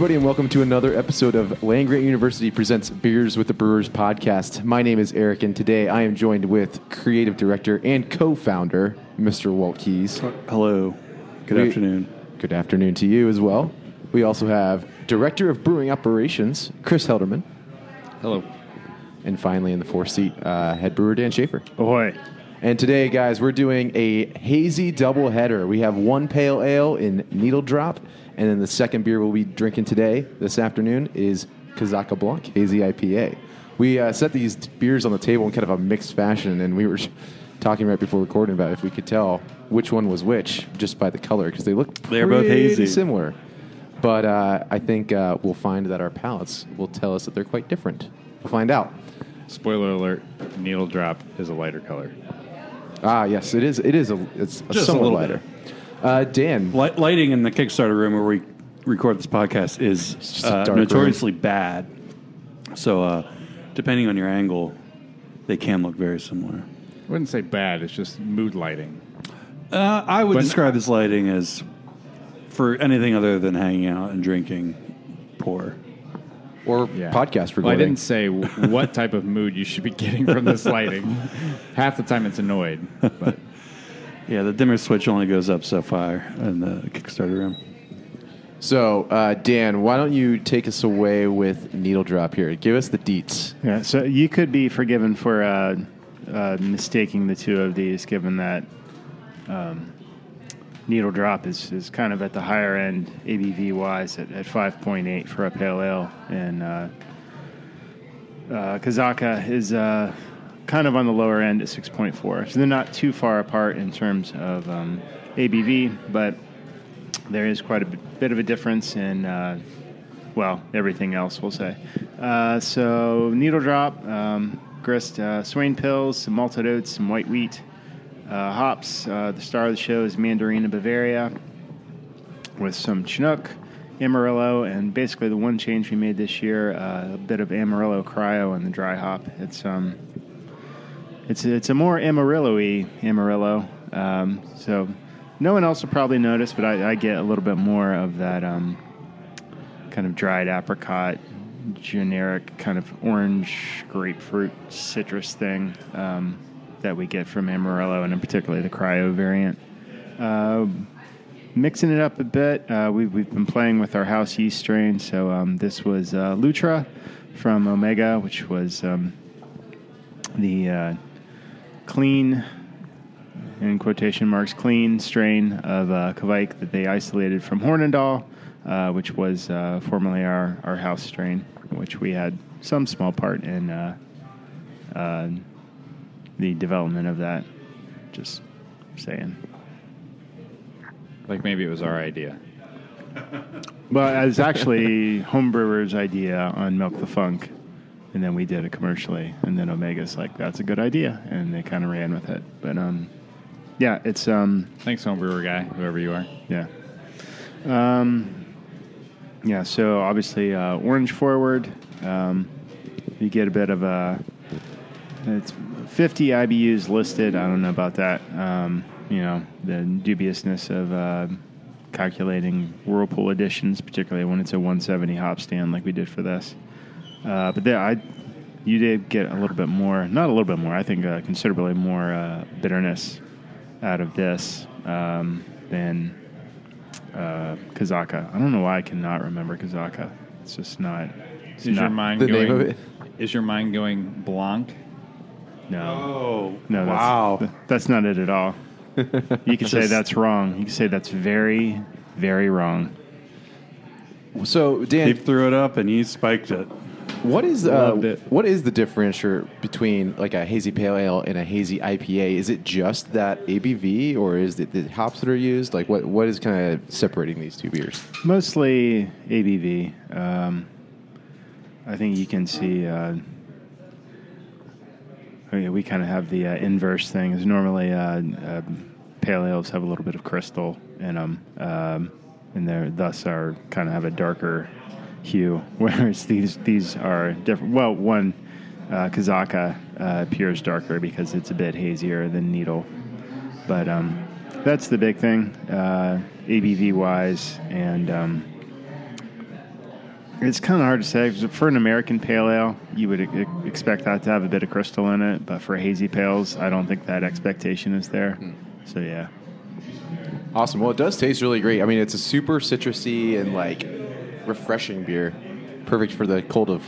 Everybody, and welcome to another episode of Land Grant University presents Beers with the Brewers podcast. My name is Eric, and today I am joined with creative director and co-founder, Mr. Walt Keys. Hello. Good We- afternoon. Good afternoon to you as well. We also have director of brewing operations, Chris Helderman, Hello. and finally in the fourth seat, uh, head brewer Dan Schaefer. Ahoy. And today, guys, we're doing a hazy double header. We have one pale ale in Needle Drop, and then the second beer we'll be drinking today, this afternoon, is Kazaka Blanc Hazy IPA. We uh, set these beers on the table in kind of a mixed fashion, and we were talking right before recording about if we could tell which one was which just by the color, because they look They're both hazy. similar. But uh, I think uh, we'll find that our palates will tell us that they're quite different. We'll find out. Spoiler alert: Needle drop is a lighter color. Ah, yes, it is. It is a. It's a Just a somewhat little lighter. Uh, Dan, Light, lighting in the Kickstarter room where we record this podcast is just a uh, dark room. notoriously bad. So, uh, depending on your angle, they can look very similar. I wouldn't say bad. It's just mood lighting. Uh, I would But- describe this lighting as, for anything other than hanging out and drinking, poor. or Yeah. podcast Well, I didn't say w- what type of mood you should be getting from this lighting. Half the time it's annoyed, but Yeah, the dimmer switch only goes up so far in the Kickstarter room. so, uh, Dan, why don't you take us away with Needle Drop here? Give us the deets. Yeah, so you could be forgiven for uh, uh, mistaking the two of these, given that um, needle drop is, is kind of at the higher end ABV wise at, at 5.8 for a pale ale, and uh, uh, Kazaka is uh, kind of on the lower end at 6.4. So they're not too far apart in terms of um, ABV, but there is quite a bit of a difference in, uh, well, everything else, we'll say. Uh, so, needle drop, um, grist, uh, Swaen Pils, some malted oats, some white wheat, uh, hops. Uh, the star of the show is Mandarina Bavaria with some Chinook, Amarillo, and basically the one change we made this year, uh, a bit of Amarillo Cryo in the dry hop. It's um, it's it's a more Amarillo-y Amarillo. Um, so no one else will probably notice, but I, I get a little bit more of that um, kind of dried apricot, generic kind of orange grapefruit citrus thing um, that we get from Amarillo, and in particular the cryo variant. Uh, mixing it up a bit, uh, we've, we've been playing with our house yeast strain. So um, this was uh, Lutra from Omega, which was um, the uh, clean, in quotation marks, clean strain of uh, Kveik that they isolated from Hornindal, uh, which was uh, formerly our, our house strain, which we had some small part in uh, uh, the development of that. Just saying. like maybe it was our idea. But it was actually homebrewer's idea on Milk the Funk, and then we did it commercially, and then Omega's like, "That's a good idea," and they kind of ran with it. But um, yeah, it's um, Thanks, homebrewer guy, whoever you are. yeah, um, yeah. So obviously, uh, orange forward, um, you get a bit of a. It's 50 IBUs listed. I don't know about that. Um, you know, the dubiousness of uh, calculating Whirlpool additions, particularly when it's a 170 hop stand like we did for this. Uh, but there, I, you did get a little bit more, not a little bit more, I think uh, considerably more uh, bitterness out of this um, than uh, Kazaka. I don't know why I cannot remember Kazaka. It's just not. It's Is not, your mind the going? name of it? Is your mind going blanc? No. Oh, No, that's, wow. that's not it at all. You can say that's wrong. You can say that's very, very wrong. So, Dan, He threw it up and you spiked it. What is uh, Loved it. what is the differential between like a hazy pale ale and a hazy IPA? Is it just that ABV, or is it the hops that are used? Like what what is kind of separating these two beers? Mostly ABV. Um, I think you can see. Uh, oh yeah, we kind of have the uh, inverse thing. Is normally uh, uh, pale ales have a little bit of crystal in them, um, and they thus are kind of have a darker hue. Whereas these these are different. Well, one uh, Kazaka uh, appears darker because it's a bit hazier than Needle, but um, that's the big thing, uh, ABV wise, and. Um, it's kind of hard to say. For an American pale ale, you would e- expect that to have a bit of crystal in it, but for hazy pales, I don't think that expectation is there. So yeah, Awesome. Well, it does taste really great. I mean, it's a super citrusy and like refreshing beer, perfect for the cold of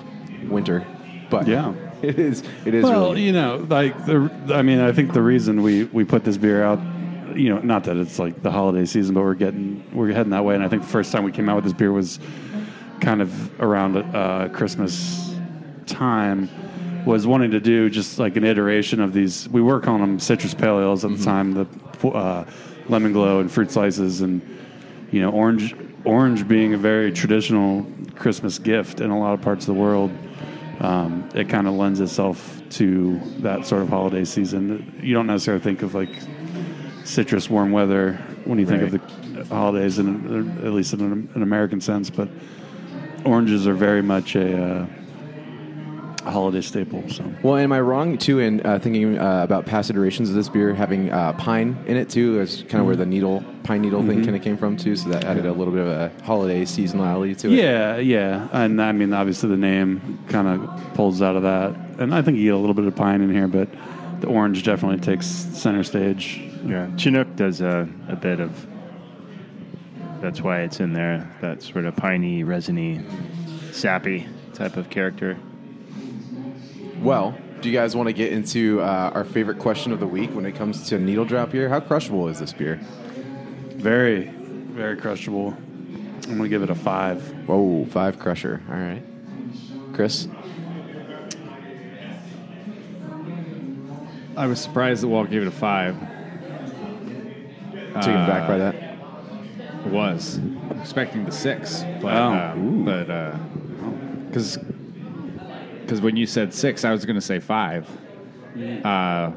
winter. But Yeah. it is. It is. Well, really, you know, like the. I mean, I think the reason we we put this beer out, you know, not that it's like the holiday season, but we're getting we're heading that way. And I think the first time we came out with this beer was kind of around uh, Christmas time. Was wanting to do just like an iteration of these. We were calling them citrus pale ales at the time, the uh, lemon glow and fruit slices, and you know, orange orange being a very traditional Christmas gift in a lot of parts of the world um, it kind of lends itself to that sort of holiday season. You don't necessarily think of like citrus warm weather when you think of the holidays, in, at least in an, an American sense. But oranges are very much a, uh, a holiday staple. So Well, am I wrong too in uh, thinking uh, about past iterations of this beer having uh, pine in it too? Is kind of where the needle pine needle thing kind of came from too. So that added a little bit of a holiday seasonality to it. yeah, yeah, and I mean obviously the name kind of pulls out of that, and I think you get a little bit of pine in here, but the orange definitely takes center stage. yeah. Chinook does a, a bit of. That's why it's in there. That sort of piney, resiny, sappy type of character. Well, do you guys want to get into uh, our favorite question of the week when it comes to needle drop beer? How crushable is this beer? Very, very crushable. I'm gonna give it a five. Whoa, five crusher. All right, Chris. I was surprised that Walt gave it a five. Taken back by that. Was expecting the six, but Wow. uh, but because because when you said six, I was going to say five. Uh,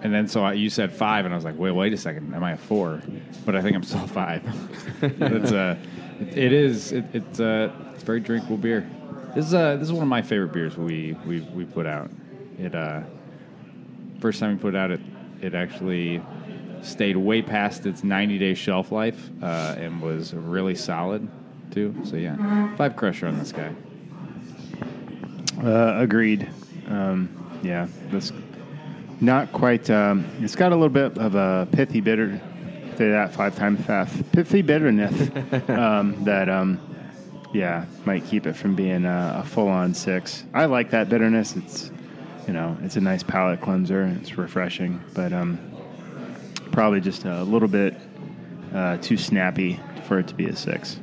and then so I, you said five, and I was like, wait, wait a second, am I a four? But I think I'm still five. it's uh, it, it is it, it's uh, it's very drinkable beer. This is uh, this is one of my favorite beers we we we put out. It uh, first time we put it out, it it actually stayed way past its 90 day shelf life uh, and was really solid too. So yeah, five crusher on this guy. Uh, agreed. Um, yeah, that's not quite. Um, it's got a little bit of a pithy bitter. Say that five times fast. Pithy bitterness um, that, um, yeah, might keep it from being a, a full-on six. I like that bitterness. It's, you know, it's a nice palate cleanser. It's refreshing, but um, probably just a little bit uh, too snappy for it to be a six.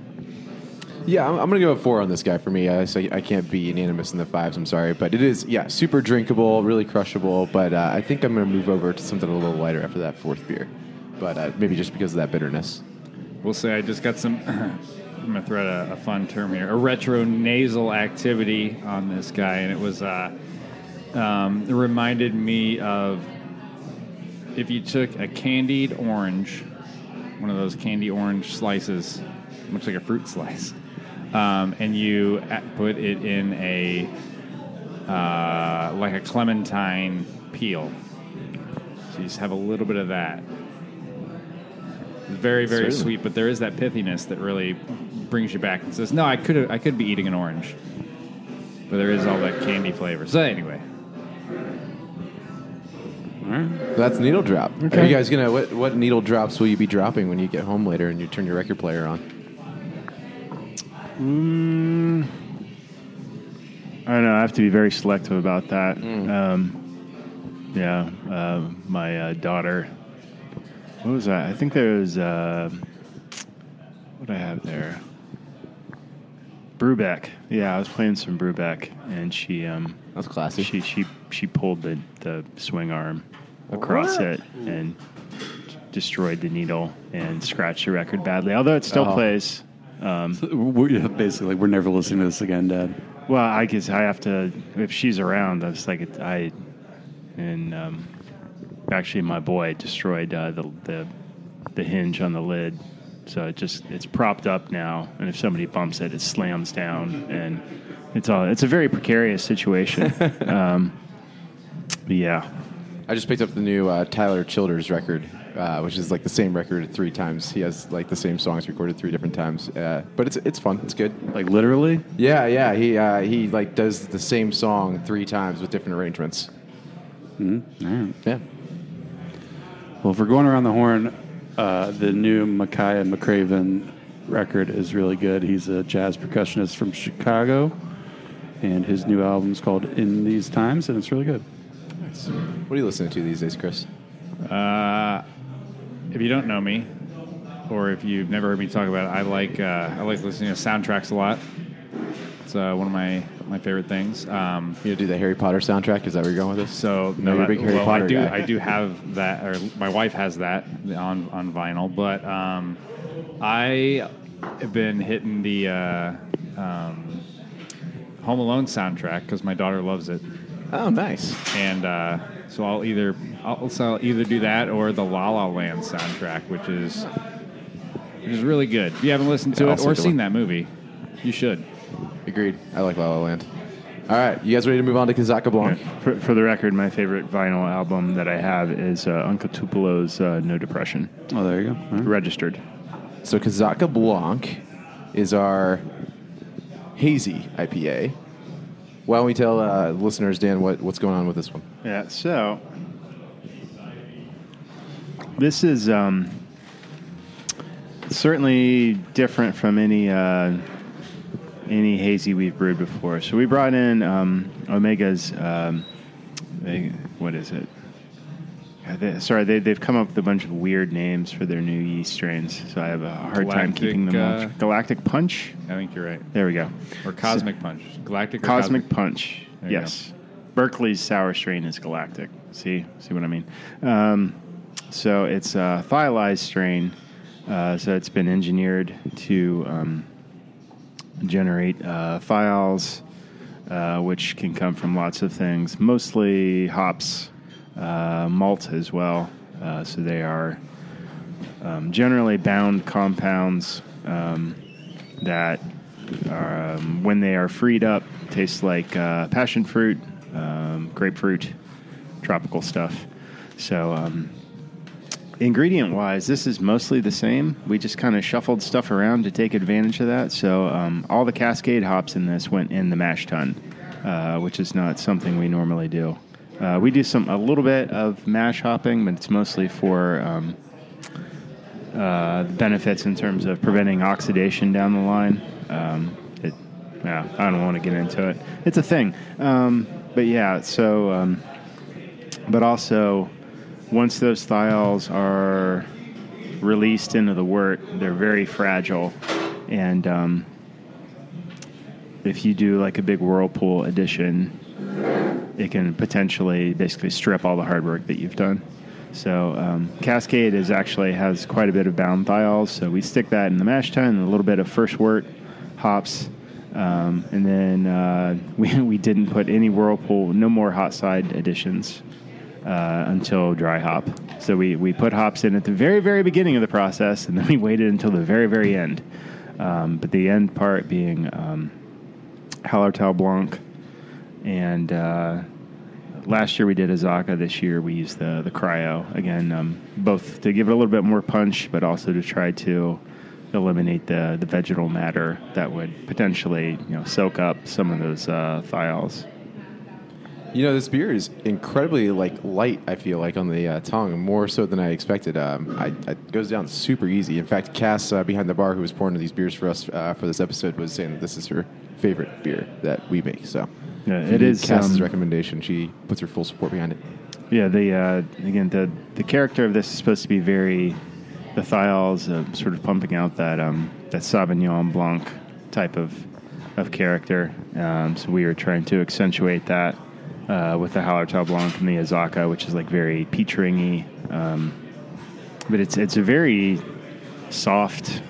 Yeah, I'm, I'm going to go a four on this guy for me. I, so I can't be unanimous in the fives. I'm sorry, but it is yeah super drinkable, really crushable. But uh, I think I'm going to move over to something a little lighter after that fourth beer. But uh, maybe just because of that bitterness. We'll say I just got some. I'm gonna throw out a, a fun term here: a retro nasal activity on this guy, and it was uh, um, it reminded me of if you took a candied orange, one of those candy orange slices, looks like a fruit slice, um, and you put it in a uh, like a clementine peel. So you just have a little bit of that. Very, very Certainly. sweet, but there is that pithiness that really brings you back and says, "No, I could, I could be eating an orange," but there is all that candy flavor. So anyway, That's needle drop. Are you guys gonna what, what needle drops will you be dropping when you get home later and you turn your record player on? I don't know. I have to be very selective about that. Um, yeah, uh, my uh, daughter. What was that? I think there was. Uh, what I have there? Brubeck. Yeah, I was playing some Brubeck, and she um, That's classic. she she she pulled the, the swing arm across What? it and destroyed the needle and scratched the record badly. Although it still Oh. plays. Um, We're, yeah, basically, we're never listening to this again, Dad. well, I guess I have to if she's around. I was like it- I and um, actually my boy destroyed uh, the the the hinge on the lid. So it just it's propped up now, and if somebody bumps it, it slams down, and it's all it's a very precarious situation. um, yeah, I just picked up the new uh, Tyler Childers record, uh, which is like the same record three times. He has like the same songs recorded three different times, uh, but it's it's fun. It's good. Like literally. Yeah, yeah. He uh, he like does the same song three times with different arrangements. All right. Yeah. Well, if we're going around the horn, uh, the new Makaya McCraven record is really good. He's a jazz percussionist from Chicago, and his new album is called In These Times, and it's really good. What are you listening to these days, Chris? Uh, if you don't know me, or if you've never heard me talk about it, I like uh, I like listening to soundtracks a lot. It's uh, one of my my favorite things. Um, You do the Harry Potter soundtrack? Is that where you're going with this? so No, you're a big Harry well, Potter I do guy. I do have that, or my wife has that on on vinyl. But um, I have been hitting the uh, um, Home Alone soundtrack because my daughter loves it. Oh, nice. and uh, so I'll either I'll, so I'll either do that or the La La Land soundtrack, which is which is really good. If you haven't listened to Yeah, it also or good seen one. that movie, you should. Agreed. I like La La Land. All right, you guys ready to move on to Kazaka Blanc? For, for the record, my favorite vinyl album that I have is uh, Uncle Tupelo's uh, No Depression, Oh, there you go. All right. registered. So Kazaka Blanc is our hazy IPA. Why don't we tell uh, listeners, Dan, what, what's going on with this one? Yeah, so this is um, certainly different from any uh, any hazy we've brewed before. So we brought in um, Omega's. Um, what is it? They- sorry, they, they've come up with a bunch of weird names for their new yeast strains, so I have a hard time keeping them. uh, all. Galactic Punch. I think you're right. There we go. Or Cosmic Punch, Galactic. Or Cosmic Punch. There yes. Berkeley's sour strain is galactic. See, see what I mean? Um, so it's a thiolized strain. Uh, so it's been engineered to um, generate uh, uh, which can come from lots of things, mostly hops, uh, malt as well. Uh, so they are um, generally bound compounds um, that are, um, when they are freed up, taste like uh, passion fruit, um, grapefruit, tropical stuff. So, um, ingredient wise, this is mostly the same. We just kind of shuffled stuff around to take advantage of that. So, um, all the Cascade hops in this went in the mash tun, uh, which is not something we normally do. Uh, we do some a little bit of mash hopping, but it's mostly for um, uh, benefits in terms of preventing oxidation down the line. Um, it, yeah, I don't want to get into it. It's a thing. Um, but yeah, so, um, but also, once those thiols are released into the wort, they're very fragile. And um, if you do like a big whirlpool addition, it can potentially basically strip all the hard work that you've done. So um, Cascade is actually has quite a bit of bound thiols. So we stick that in the mash tun, and a little bit of first wort, hops, um, and then uh, we we didn't put any whirlpool, no more hot side additions uh, until dry hop. So we we put hops in at the very very beginning of the process, and then we waited until the very very end. Um, but the end part being um, Hallertau Blanc and uh, last year we did Azacca. This year we used the the cryo again, um, both to give it a little bit more punch, but also to try to eliminate the the vegetal matter that would potentially you know soak up some of those uh, thiols. You know, this beer is incredibly like light. I feel like on the uh, tongue, more so than I expected. Um, I, it goes down super easy. In fact, Cass uh, behind the bar, who was pouring these beers for us uh, for this episode, was saying that this is her favorite beer that we make. So, Yeah, it is, Cass's um, recommendation. She puts her full support behind it. Yeah, the uh, again the the character of this is supposed to be very the thiols uh, sort of pumping out that um, that Sauvignon Blanc type of of character. Um, so we were trying to accentuate that uh, with the Hallertau Blanc and the Azacca, which is like very peach ringy. Um, but it's it's a very soft,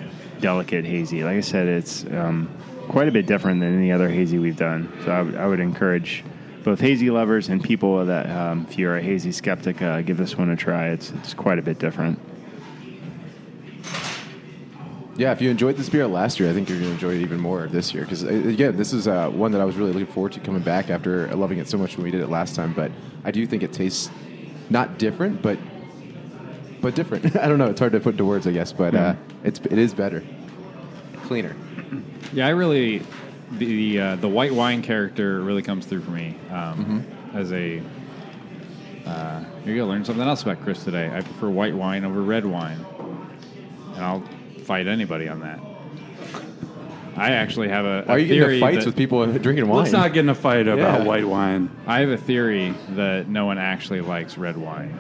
delicate hazy. Like I said, it's um, quite a bit different than any other hazy we've done. So I would- I would encourage both hazy lovers and people that, um, if you're a hazy skeptic, uh, give this one a try. It's it's quite a bit different. Yeah, if you enjoyed this beer last year, I think you're going to enjoy it even more this year. Because again, this is uh, one that I was really looking forward to coming back after loving it so much when we did it last time. But I do think it tastes not different, but but different. I don't know. It's hard to put into words, I guess. But uh, it's it is better, cleaner. Yeah, I really the uh, the white wine character really comes through for me um, as a. Uh, you're gonna learn something else about Chris today. I prefer white wine over red wine, and I'll fight anybody on that. I actually have a, a are you getting theory into fights that- with people drinking wine? Let's not get in a fight about Yeah. white wine. I have a theory that no one actually likes red wine.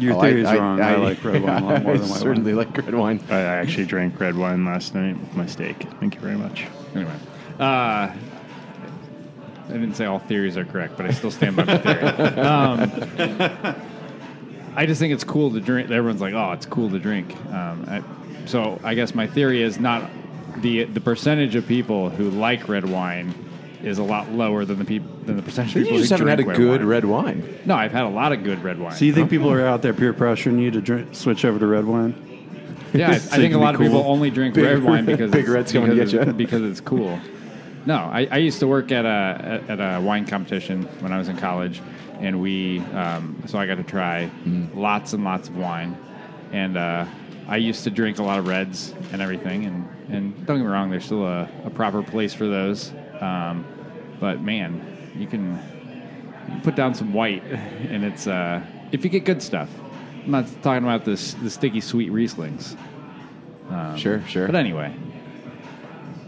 Your Oh, theory is wrong. I, like red wine a lot more I than white certainly wine. like red wine. I actually drank red wine last night with my steak. Thank you very much. Anyway, uh, I didn't say all theories are correct, but I still stand by my theory. Um, I just think it's cool to drink. Everyone's like, "Oh, it's cool to drink." Um, I, so I guess my theory is not the the percentage of people who like red wine is a lot lower than the people than the percentage of You people just who haven't had a drink good wine. red wine. No, I've had a lot of good red wine. So you think people are out there peer pressuring you to drink, switch over to red wine? Yeah, I, I So you think a can be lot of people cool. only drink Big- red wine because Big it's, Red's coming to because get it's- ya. because it's cool. No, I, I used to work at a at a wine competition when I was in college, and we um, so I got to try Mm. lots and lots of wine, and uh, I used to drink a lot of reds and everything, and and don't get me wrong, there's still a, a proper place for those, um, but man, you can, you can put down some white, and it's uh, if you get good stuff. I'm not talking about this the sticky sweet Rieslings. Sure, sure. But anyway.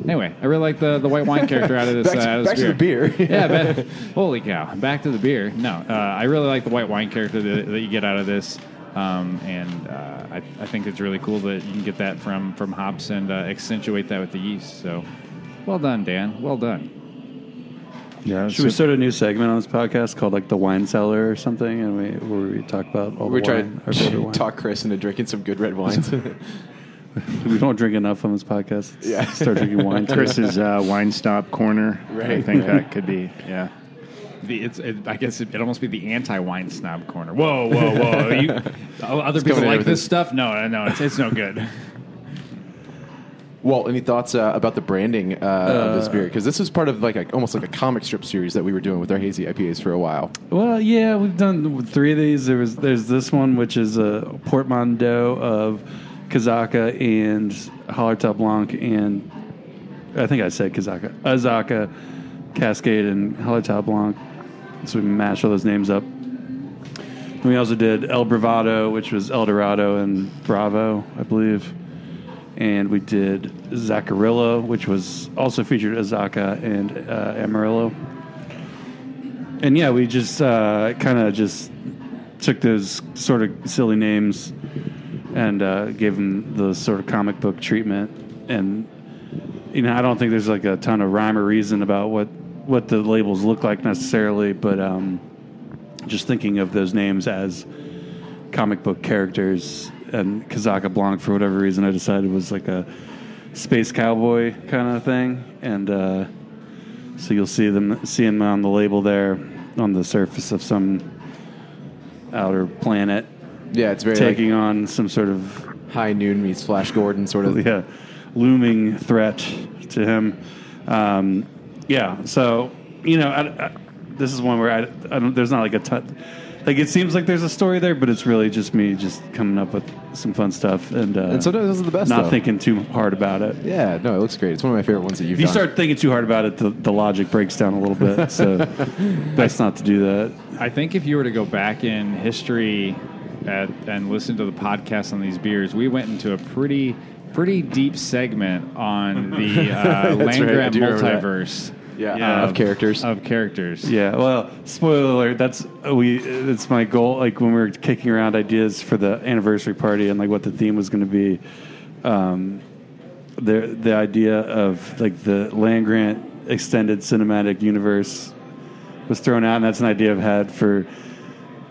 Anyway, I really like the, the white wine character out of this. Back to- uh, this back to the beer. yeah, ba- holy cow! Back to the beer. No, uh, I really like the white wine character that, that you get out of this, um, and uh, I, I think it's really cool that you can get that from from hops and uh, accentuate that with the yeast. So, well done, Dan. Well done. Yeah, Should we start a new segment on this podcast called like the wine cellar or something, and we where we talk about all We're the wine, our favorite to wine. talk Chris into drinking some good red wines. We don't drink enough on this podcast. Let's Yeah. start drinking wine. too. Chris's uh, wine stop corner. I Right. think that could be. Yeah. The, it's, it, I guess it, would almost be the anti-wine snob corner. Whoa, whoa, whoa! You, other people like this it. stuff? No, no, it's, it's no good. Well, any thoughts uh, about the branding uh, of this beer? Because this is part of like a, almost like a comic strip series that we were doing with our hazy IPAs for a while. Well, yeah, we've done three of these. There was there's this one which is a portmanteau of Kazaka and Hallertau Blanc and I think I said Kazaka, Azacca, Cascade, and Hallertau Blanc. So we mashed all those names up. And we also did El Bravado, which was El Dorado and Bravo, I believe. And we did Zaccarillo, which was also featured Azacca and uh, Amarillo. And yeah, we just uh, kind of just took those sort of silly names and uh, gave them the sort of comic book treatment. And you know, I don't think there's like a ton of rhyme or reason about what what the labels look like necessarily, but um, just thinking of those names as comic book characters. And Kazaka Blanc, for whatever reason, I decided was like a space cowboy kind of thing, and. Uh, so you'll see them see him on the label there on the surface of some outer planet Yeah, it's very taking on some sort of high noon meets Flash Gordon sort of. yeah, looming threat to him. Um, yeah, so you know, I, I, this is one where I, I don't. There's not like a ton. Like it seems like there's a story there, but it's really just me just coming up with some fun stuff and uh, And sometimes those are the best. not though. thinking too hard about it. Yeah, no, it looks great. It's one of my favorite ones that you've If you done. start thinking too hard about it, the, the logic breaks down a little bit. So best not to do that. I think if you were to go back in history at, and listen to the podcast on these beers, we went into a pretty pretty deep segment on the uh, right, I Land Grant do that. multiverse. Yeah, of characters. Of characters. Yeah. Well, spoiler alert. That's we. It's my goal. Like when we were kicking around ideas for the anniversary party and like what the theme was going to be. Um, the the idea of like the land grant extended cinematic universe was thrown out, and that's an idea I've had for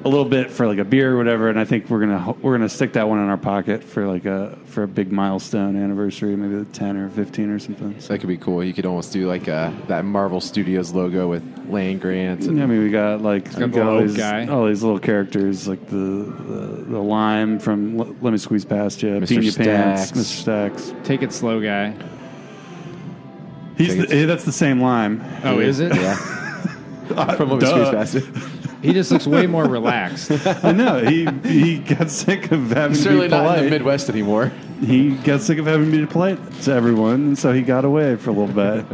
a little bit for like a beer or whatever. And I think we're gonna we're gonna stick that one in our pocket for like a for a big milestone anniversary, maybe the ten or fifteen or something. So, That could be cool. You could almost do like uh, that Marvel Studios logo with Land Grant. And, I mean, we got like we got all these, guy. all these little characters, like the the, the lime from L- Let Me Squeeze Past You, Mr. Pina Pants, Stacks. Mr. Stacks. Take it slow, guy. He's Take the, that's the same lime. Oh, is it? Yeah. From Let Me Squeeze Past You. He just looks way more relaxed. I know he he got sick of having He's to certainly be not in polite. the Midwest anymore. he got sick of having to be polite to everyone, and so he got away for a little bit.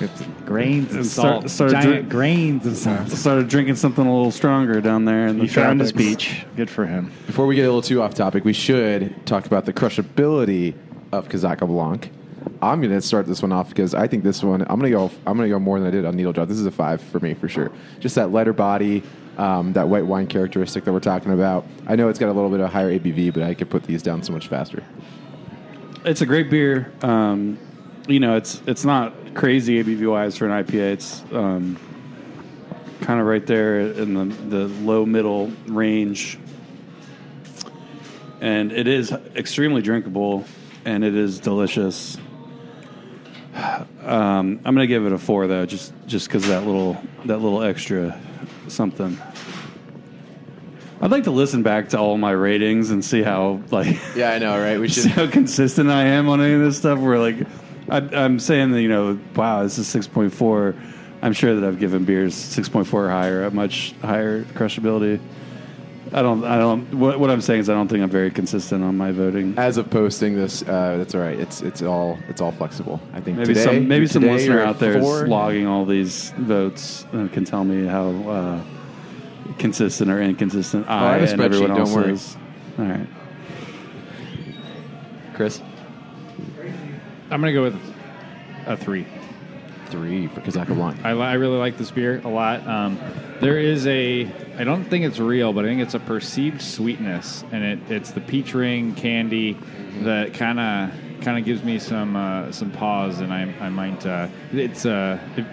It's grains of Start- salt. started Giant drink- grains of salt. Started drinking something a little stronger down there. In the He found his tropics. beach. Good for him. Before we get a little too off topic, we should talk about the crushability of Kazaka Blanc. I'm going to start this one off because I think this one I'm going to go I'm going to go more than I did on Needle Drop. This is a five for me for sure. Just that lighter body, um, that white wine characteristic that we're talking about. I know it's got a little bit of higher ABV, but I could put these down so much faster. It's a great beer. Um, you know, it's it's not crazy ABV wise for an IPA. It's um, kind of right there in the the low middle range, and it is extremely drinkable, and it is delicious. Um, I'm gonna give it a four though, just just because that little that little extra something. I'd like to listen back to all my ratings and see how like Yeah, I know, right? We see how consistent I am on any of this stuff. Where like I, I'm saying that you know, wow, this is six point four. I'm sure that I've given beers six point four or higher at much higher crushability. I don't. I don't. What, what I'm saying is, I don't think I'm very consistent on my voting. As of posting this, uh, that's all right. It's it's all it's all flexible. I think Maybe today, some maybe some listener out there four. logging all these votes and can tell me how uh, consistent or inconsistent I, have a and everyone else don't worry. is. All right. Chris I'm gonna go with a three. three for Kazaka Blanc. I, I really like this beer a lot. Um, there is a, I don't think it's real, but I think it's a perceived sweetness, and it, it's the peach ring candy that kind of kind of gives me some uh, some pause, and I, I might. Uh, it's uh, it,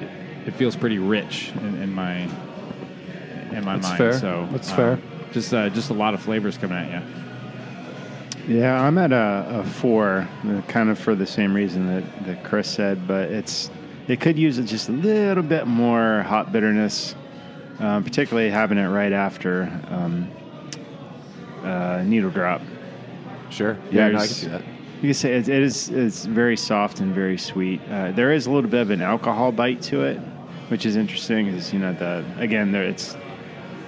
it feels pretty rich in, in my in my That's mind. fair. So That's um, fair. Just uh, just a lot of flavors coming at you. Yeah, I'm at a, a four, uh, kind of for the same reason that, that Chris said, but it's it could use just a little bit more hot bitterness, um, particularly having it right after um, uh, needle drop. Sure. Yeah, no, I can see that. You can say it, it is it's very soft and very sweet. Uh, there is a little bit of an alcohol bite to it, which is interesting. Is you know the again there it's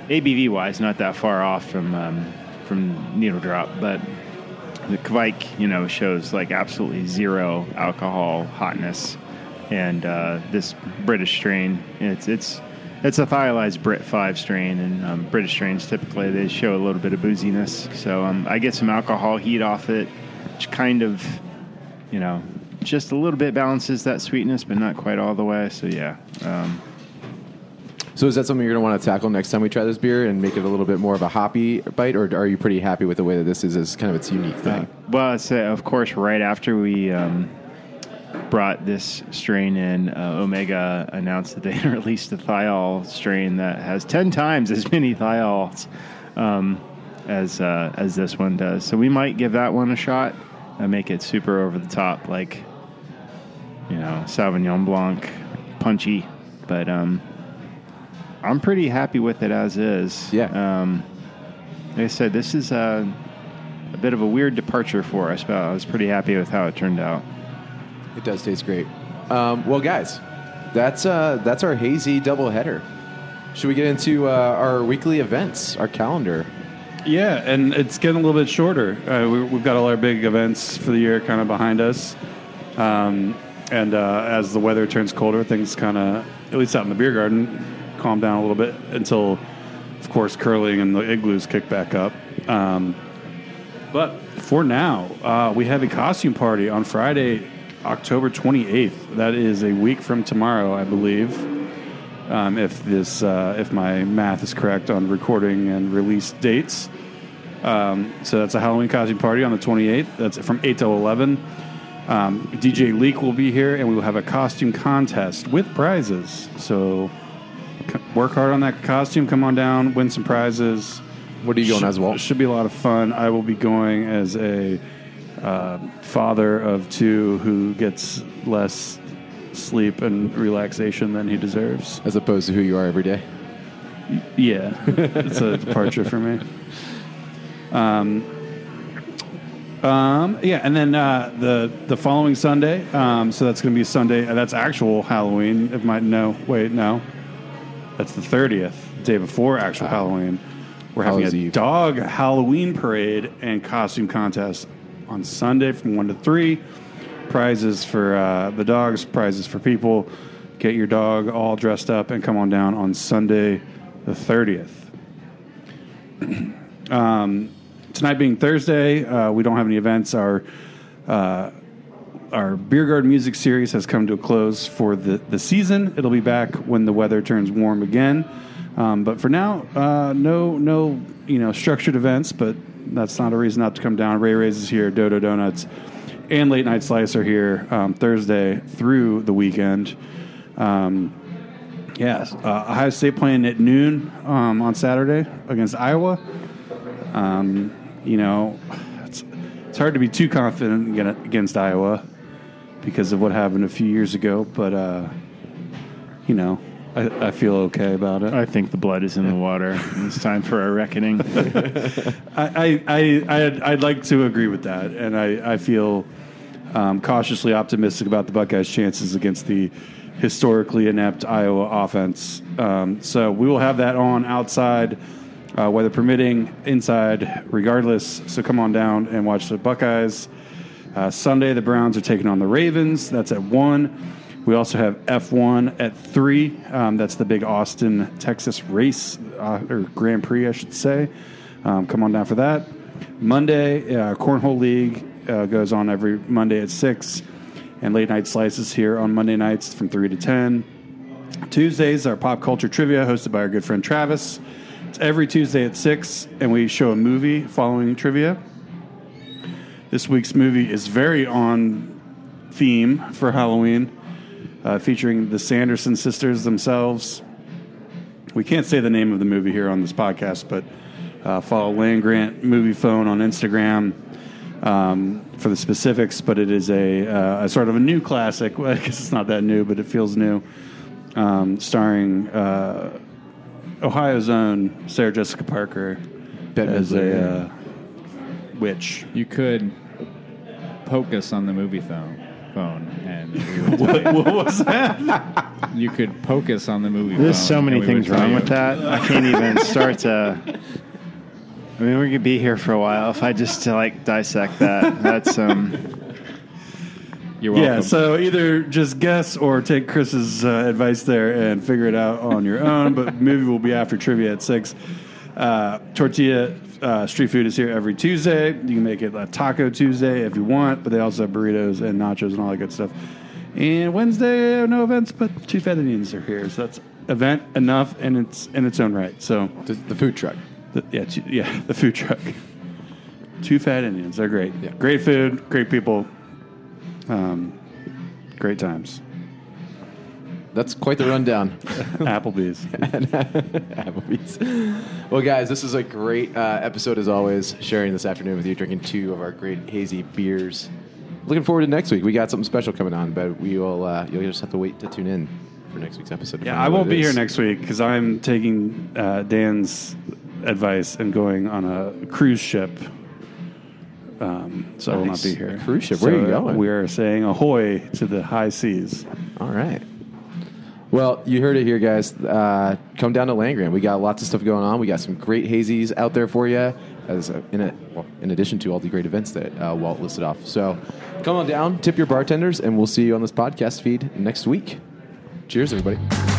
ABV wise not that far off from um, from needle drop, but the Kveik you know shows like absolutely zero alcohol hotness, and uh, this British strain it's it's it's a thiolized Brit five strain, and um, British strains typically they show a little bit of booziness. So um, I get some alcohol heat off it, which kind of you know just a little bit balances that sweetness, but not quite all the way. So yeah. Um, So is that something you're going to want to tackle next time we try this beer and make it a little bit more of a hoppy bite, or are you pretty happy with the way that this is as kind of its unique thing? Well, it's, uh, of course, right after we um, brought this strain in, uh, Omega announced that they released a thiol strain that has 10 times as many thiols um, as, uh, as this one does. So we might give that one a shot and make it super over the top, like, you know, Sauvignon Blanc, punchy. But um, I'm pretty happy with it as is. Yeah. Um, like I said, this is a, a bit of a weird departure for us, but I was pretty happy with how it turned out. It does taste great. Um, well, guys, that's uh, that's our hazy double header. Should we get into uh, our weekly events, our calendar? Yeah, and it's getting a little bit shorter. Uh, we, we've got all our big events for the year kind of behind us. Um, and uh, as the weather turns colder, things kind of, at least out in the beer garden, calm down a little bit until, of course, curling and the igloos kick back up. Um, but for now, uh, we have a costume party on Friday, October 28th. That is a week from tomorrow, I believe um, if this uh, if my math is correct on recording and release dates. Um, so that's a Halloween costume party on the 28th. That's from 8 to 11. Um, DJ Leak will be here, and we will have a costume contest with prizes. So c- work hard on that costume. Come on down, win some prizes. What are you going Should- as, well? It should be a lot of fun. I will be going as a uh, father of two who gets less sleep and relaxation than he deserves. As opposed to who you are every day. Yeah, it's a departure for me. Um, um, yeah, and then uh, the the following Sunday. Um, so that's going to be Sunday. uh, That's actual Halloween. If my no, wait, no, that's the thirtieth, day before actual Halloween. We're having Hallows a Eve. dog Halloween parade and costume contest on Sunday from one to three. Prizes for uh, the dogs, prizes for people. Get your dog all dressed up and come on down on Sunday, the thirtieth. um, tonight being Thursday, uh, we don't have any events. Our uh, our beer garden music series has come to a close for the, the season. It'll be back when the weather turns warm again. Um, but for now, uh, no no you know structured events. But that's not a reason not to come down. Ray Ray's is here. Dodo Donuts and Late Night Slice are here um, Thursday through the weekend. Um, Yes, uh, Ohio State playing at noon um, on Saturday against Iowa. Um, you know, it's, it's hard to be too confident against Iowa because of what happened a few years ago, but uh, you know, I, I feel okay about it. I think the blood is in the water. It's time for a reckoning. I, I, I, I'd, I'd like to agree with that, and I, I feel um, cautiously optimistic about the Buckeyes' chances against the historically inept Iowa offense. Um, so we will have that on outside, uh, weather permitting, inside, regardless. So come on down and watch the Buckeyes. Uh, Sunday, the Browns are taking on the Ravens. That's at 1. We also have F1 at 3. Um, that's the big Austin, Texas race, uh, or Grand Prix, I should say. Um, come on down for that. Monday, uh, Cornhole League uh, goes on every Monday at 6. And late night slices here on Monday nights from 3 to 10. Tuesdays are pop culture trivia hosted by our good friend Travis. It's every Tuesday at 6, and we show a movie following trivia. This week's movie is very on theme for Halloween, uh, featuring the Sanderson sisters themselves. We can't say the name of the movie here on this podcast, but uh, follow Land Grant Movie Phone on Instagram um, for the specifics. But it is a, uh, a sort of a new classic. Well, I guess it's not that new, but it feels new. Um, starring uh, Ohio's own Sarah Jessica Parker Bette as Midler, a uh, witch. You could poke us on the movie phone, phone and we would what, what was that? you. you could poke us on the movie phone. There's so many and we would things wrong with that. I can't even start to. I mean, we could be here for a while if I just to like dissect that. That's um. You're welcome. Yeah, so either just guess or take Chris's uh, advice there and figure it out on your own. But movie will be after trivia at six. Uh, tortilla uh, street food is here every Tuesday. You can make it a Taco Tuesday if you want, but they also have burritos and nachos and all that good stuff. And Wednesday, no events, but two fat Indians are here, so that's event enough and its in its own right. So The, the food truck. the, yeah, two, yeah, the food truck. Two fat Indians. They're great. Yeah. Great food, great people, um, great times. That's quite the rundown. Applebee's. Applebee's. Well, guys, this is a great uh, episode as always. Sharing this afternoon with you, drinking two of our great hazy beers. Looking forward to next week. We got something special coming on, but we will. Uh, you'll just have to wait to tune in for next week's episode. Yeah, I won't be here next week because I'm taking uh, Dan's advice and going on a cruise ship. Um, so I will not be here. A cruise ship. Where are you uh, going? We are saying ahoy to the high seas. All right. Well, you heard it here, guys. Uh, come down to Land Grant. We got lots of stuff going on. We got some great hazies out there for you, as a, in a, well, in addition to all the great events that uh, Walt listed off. So, come on down, tip your bartenders, and we'll see you on this podcast feed next week. Cheers, everybody.